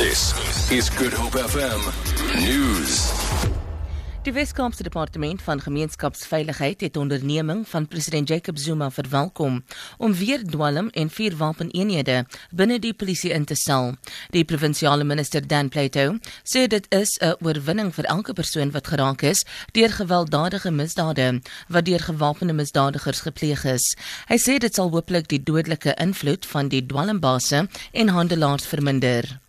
This is Good Hope FM News. Die Wes-Kaapse Departement van Gemeenskapsveiligheid het onderneming van president Jacob Zuma verwelkom om weer dwelm en vuurwapeneenhede binne die polisie in te stel. Die provinsiale minister Dan Plato sê dit is 'n oorwinning vir elke persoon wat geraak is deur gewelddadige misdade wat deur gewapende misdadigers gepleeg is. Hy sê dit sal hopelik die dodelike invloed van die dwelmbase en handelaars verminder.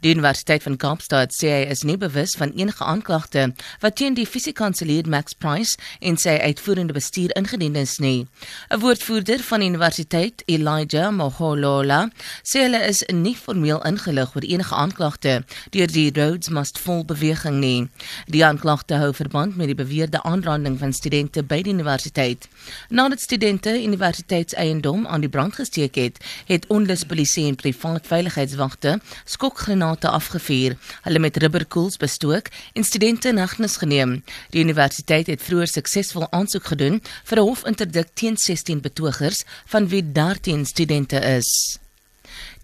Die Universiteit van Kaapstad sê hy is nie bewus van enige aanklagte wat teen die fisiekanselier Max Price en sy uitvoerende bestuur ingedien is nie. 'n Woordvoerder van die universiteit, Elijah Moholola, sê hulle is nie formeel ingelig oor enige aanklagte deur die Rhodes Must Fall beweging nie. Die aanklagte hou verband met die beweerde aanranding van studente by die universiteit. Nadat studente universiteitseiendom aan die brand gesteek het, het onlus polisie en privaat veiligheidswagte skokgranate granate afgevuur, hulle met rubberkoels bestook en studente in hegtenis geneem. Die universiteit het vroeër suksesvol aansoek gedoen vir 'n hofinterdik teen 16 betogers van wie 13 studente is.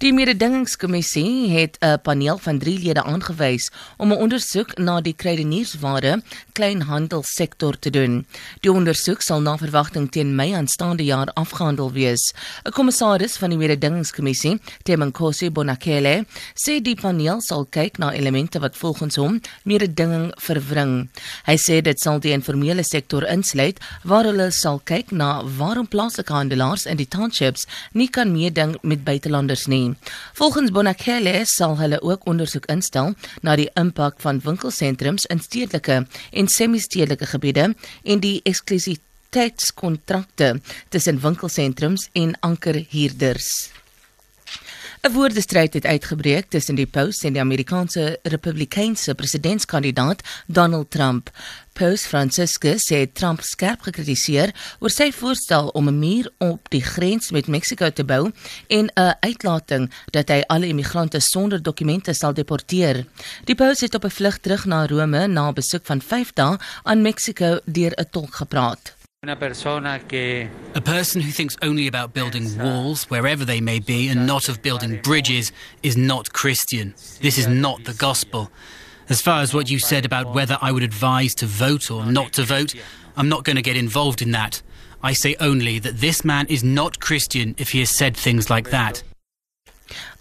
Die mededingingskommissie het 'n paneel van 3 lede aangewys om 'n ondersoek na die kruideniersware kleinhandelsektor te doen. Die ondersoek sal na verwagting teen Mei aanstaande jaar afgehandel wees. 'n Kommissaris van die mededingingskommissie, Temankosi Bonakele, sê die paneel sal kyk na elemente wat volgens hom mededinging verwring. Hy sê dit sal die informele sektor insluit waar hulle sal kyk na waarom plaaslike handelaars in die townships nie kan meeding met buitelanders nie. Volgens Bonakele sal hulle ook ondersoek instel na die impak van winkelsentrums in stedelike en semi-stedelike gebiede en die eksklusiwiteitskontrakte tussen winkelsentrums en ankerhuurders. 'n Woordestryd het uitgebreek tussen die Post en die Amerikaanse Republikeinse presidentskandidaat Donald Trump. Post Franciscus sê Trump skerp gekritiseer oor sy voorstel om 'n muur op die grens met Mexiko te bou en 'n uitlating dat hy alle immigrante sonder dokumente sal deporteer. Die Post het op 'n vlug terug na Rome na 'n besoek van 5 dae aan Mexiko deur 'n tolk gepraat. A person who thinks only about building walls, wherever they may be, and not of building bridges, is not Christian. This is not the gospel. As far as what you said about whether I would advise to vote or not to vote, I'm not going to get involved in that. I say only that this man is not Christian if he has said things like that.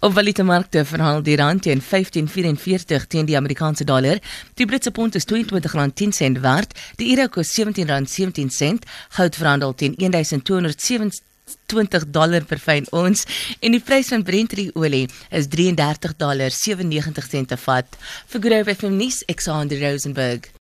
Op valutamarkte verhandel die rand teen 15.44 teen die Amerikaanse dollar. Die Britse pond is R22.10 werd. Die euro kos R17.17. Goud verhandel teen 1227 dollar per fyn ons en die prys van Brent olie is 33 dollar 97 sente vat. Vir Grove FM nuus, Alexander Rosenberg.